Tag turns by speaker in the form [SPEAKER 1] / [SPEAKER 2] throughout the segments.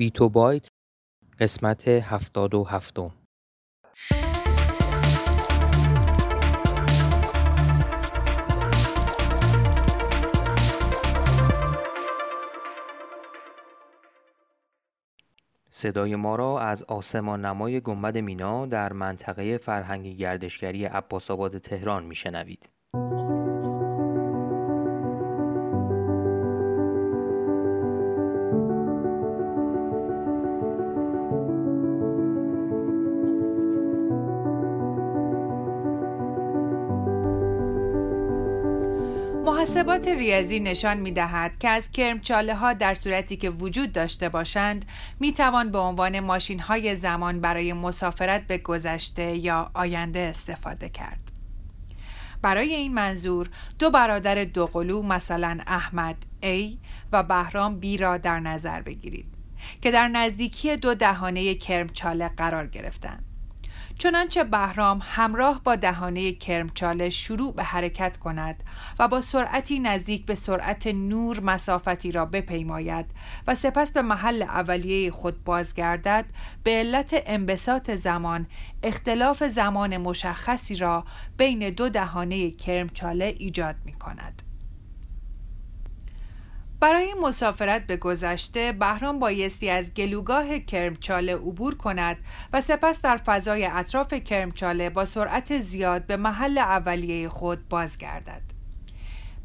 [SPEAKER 1] بیتو بایت قسمت هفتاد و هفتم صدای ما را از آسمان نمای گنبد مینا در منطقه فرهنگی گردشگری عباس آباد تهران میشنوید.
[SPEAKER 2] محاسبات ریاضی نشان می دهد که از کرمچاله ها در صورتی که وجود داشته باشند می توان به عنوان ماشین های زمان برای مسافرت به گذشته یا آینده استفاده کرد. برای این منظور دو برادر دوقلو مثلا احمد A و بهرام B را در نظر بگیرید که در نزدیکی دو دهانه کرمچاله قرار گرفتند. چنانچه بهرام همراه با دهانه کرمچاله شروع به حرکت کند و با سرعتی نزدیک به سرعت نور مسافتی را بپیماید و سپس به محل اولیه خود بازگردد به علت انبساط زمان اختلاف زمان مشخصی را بین دو دهانه کرمچاله ایجاد می کند. برای مسافرت به گذشته بهرام بایستی از گلوگاه کرمچاله عبور کند و سپس در فضای اطراف کرمچاله با سرعت زیاد به محل اولیه خود بازگردد.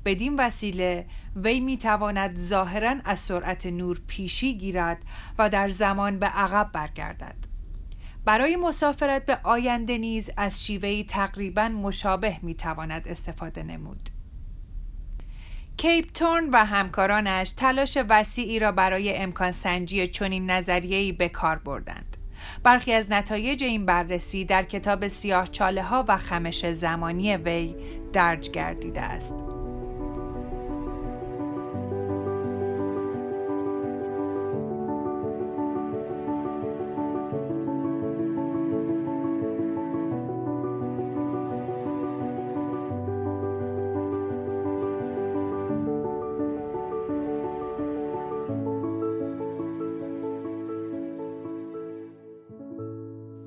[SPEAKER 2] بدین وسیله وی می تواند ظاهرا از سرعت نور پیشی گیرد و در زمان به عقب برگردد. برای مسافرت به آینده نیز از شیوهی تقریبا مشابه می تواند استفاده نمود. کیپ تورن و همکارانش تلاش وسیعی را برای امکان سنجی چنین نظریه‌ای به کار بردند. برخی از نتایج این بررسی در کتاب سیاه چاله ها و خمش زمانی وی درج گردیده است.